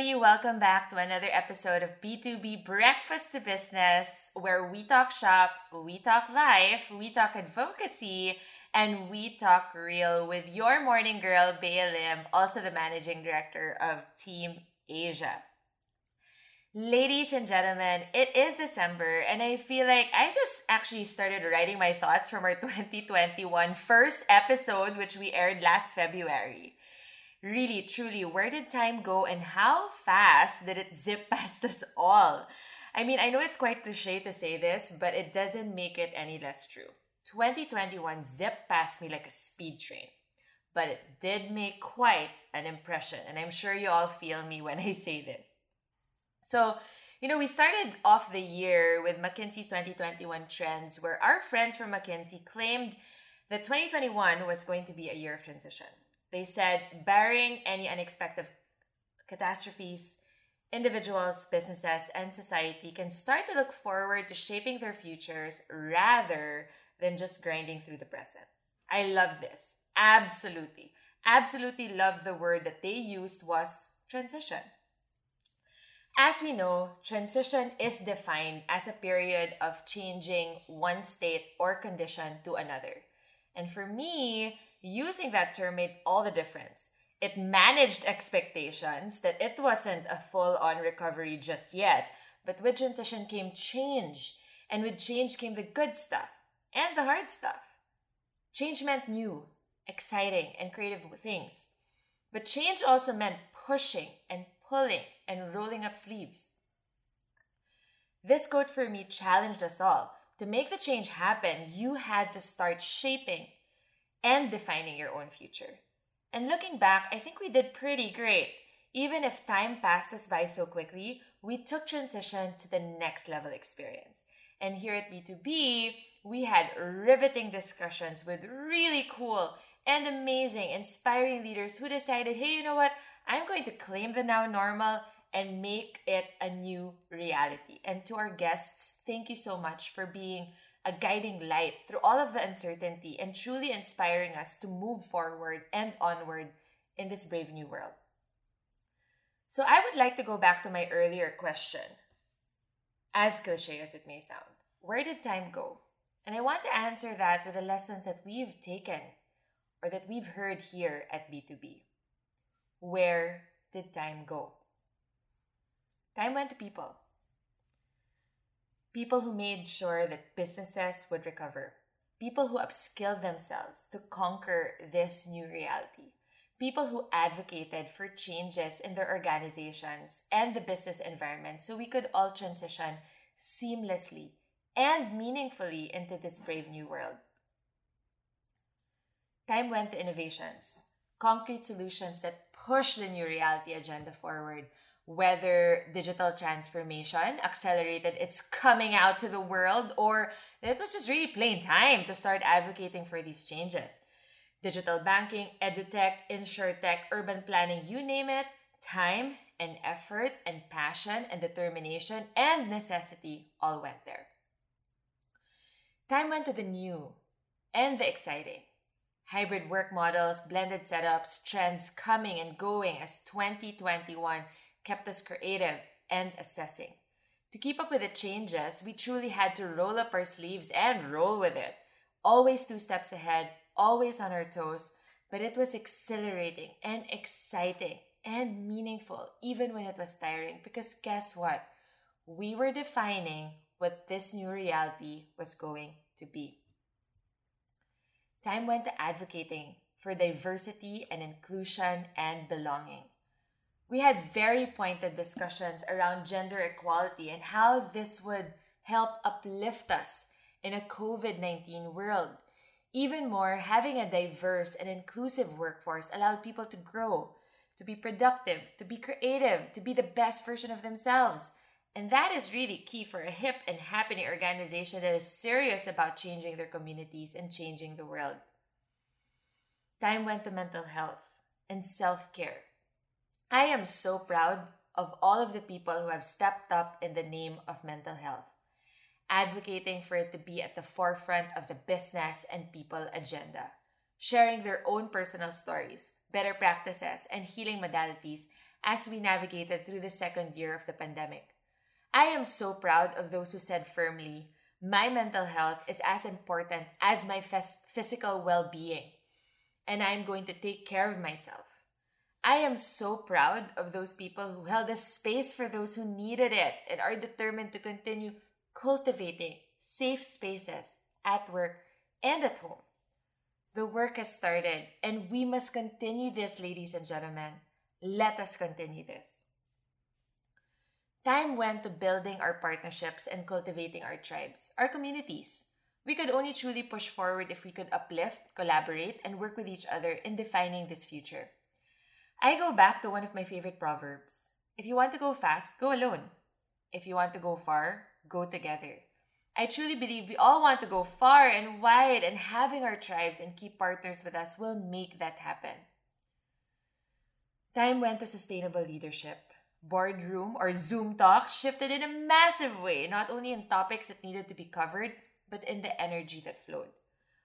everybody. Welcome back to another episode of B2B Breakfast to Business, where we talk shop, we talk life, we talk advocacy, and we talk real with your morning girl, Bea Lim, also the managing director of Team Asia. Ladies and gentlemen, it is December, and I feel like I just actually started writing my thoughts from our 2021 first episode, which we aired last February really, truly, where did time go and how fast did it zip past us all? I mean, I know it's quite cliche to say this, but it doesn't make it any less true. 2021 zipped past me like a speed train, but it did make quite an impression, and I'm sure you all feel me when I say this. So, you know, we started off the year with McKinsey's 2021 trends, where our friends from McKinsey claimed that 2021 was going to be a year of transition. They said, barring any unexpected catastrophes, individuals, businesses, and society can start to look forward to shaping their futures rather than just grinding through the present. I love this. Absolutely. Absolutely love the word that they used was transition. As we know, transition is defined as a period of changing one state or condition to another. And for me, using that term made all the difference. It managed expectations that it wasn't a full on recovery just yet, but with transition came change, and with change came the good stuff and the hard stuff. Change meant new, exciting, and creative things. But change also meant pushing and pulling and rolling up sleeves. This quote for me challenged us all. To make the change happen, you had to start shaping and defining your own future. And looking back, I think we did pretty great. Even if time passed us by so quickly, we took transition to the next level experience. And here at B2B, we had riveting discussions with really cool and amazing, inspiring leaders who decided, hey, you know what? I'm going to claim the now normal and make it a new reality. And to our guests, thank you so much for being a guiding light through all of the uncertainty and truly inspiring us to move forward and onward in this brave new world. So, I would like to go back to my earlier question, as cliche as it may sound where did time go? And I want to answer that with the lessons that we've taken or that we've heard here at B2B. Where did time go? Time went to people people who made sure that businesses would recover, people who upskilled themselves to conquer this new reality, people who advocated for changes in their organizations and the business environment so we could all transition seamlessly and meaningfully into this brave new world. Time went to innovations, concrete solutions that push the new reality agenda forward whether digital transformation accelerated its coming out to the world or it was just really plain time to start advocating for these changes. Digital banking, edutech, insurtech, urban planning, you name it, time and effort and passion and determination and necessity all went there. Time went to the new and the exciting. Hybrid work models, blended setups, trends coming and going as 2021 kept us creative and assessing. To keep up with the changes, we truly had to roll up our sleeves and roll with it. Always two steps ahead, always on our toes, but it was exhilarating and exciting and meaningful, even when it was tiring. Because guess what? We were defining what this new reality was going to be. Time went to advocating for diversity and inclusion and belonging we had very pointed discussions around gender equality and how this would help uplift us in a COVID 19 world. Even more, having a diverse and inclusive workforce allowed people to grow, to be productive, to be creative, to be the best version of themselves. And that is really key for a hip and happening organization that is serious about changing their communities and changing the world. Time went to mental health and self care I am so proud of all of the people who have stepped up in the name of mental health, advocating for it to be at the forefront of the business and people agenda, sharing their own personal stories, better practices, and healing modalities as we navigated through the second year of the pandemic. I am so proud of those who said firmly, my mental health is as important as my phys- physical well being, and I'm going to take care of myself. I am so proud of those people who held a space for those who needed it and are determined to continue cultivating safe spaces at work and at home. The work has started, and we must continue this, ladies and gentlemen. Let us continue this. Time went to building our partnerships and cultivating our tribes, our communities. We could only truly push forward if we could uplift, collaborate, and work with each other in defining this future. I go back to one of my favorite proverbs If you want to go fast, go alone. If you want to go far, go together. I truly believe we all want to go far and wide, and having our tribes and key partners with us will make that happen. Time went to sustainable leadership. Boardroom or Zoom talks shifted in a massive way, not only in topics that needed to be covered, but in the energy that flowed.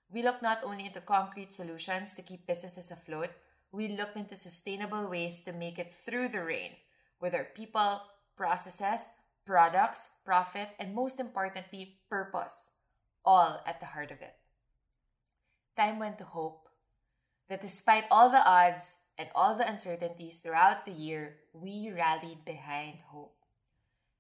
We looked not only into concrete solutions to keep businesses afloat, we look into sustainable ways to make it through the rain with our people, processes, products, profit, and most importantly, purpose, all at the heart of it. Time went to hope that despite all the odds, and all the uncertainties throughout the year, we rallied behind hope.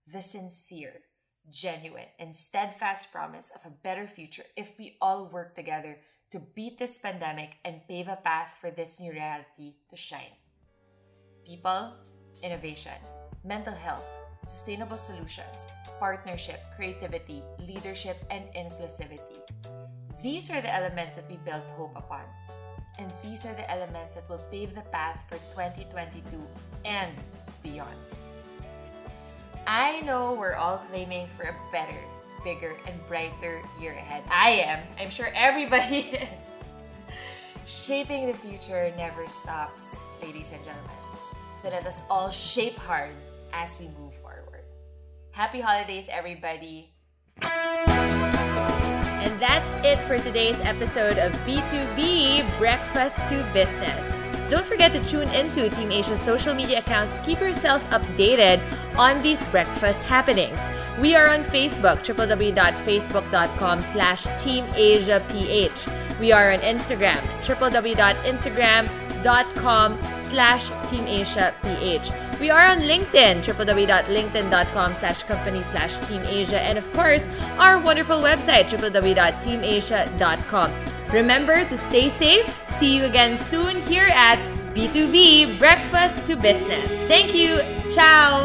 The sincere, genuine, and steadfast promise of a better future if we all work together to beat this pandemic and pave a path for this new reality to shine. People, innovation, mental health, sustainable solutions, partnership, creativity, leadership, and inclusivity. These are the elements that we built hope upon. And these are the elements that will pave the path for 2022 and beyond. I know we're all claiming for a better, bigger, and brighter year ahead. I am. I'm sure everybody is. Shaping the future never stops, ladies and gentlemen. So let us all shape hard as we move forward. Happy holidays, everybody. And that's it for today's episode of B2B Breakfast to Business. Don't forget to tune into Team Asia's social media accounts keep yourself updated on these breakfast happenings. We are on Facebook, www.facebook.com slash Team Asia We are on Instagram, www.instagram.com slash Team Asia We are on LinkedIn, www.linkedin.com slash company slash Team Asia. And of course, our wonderful website, www.teamasia.com. Remember to stay safe. See you again soon here at B2B Breakfast to Business. Thank you. Ciao.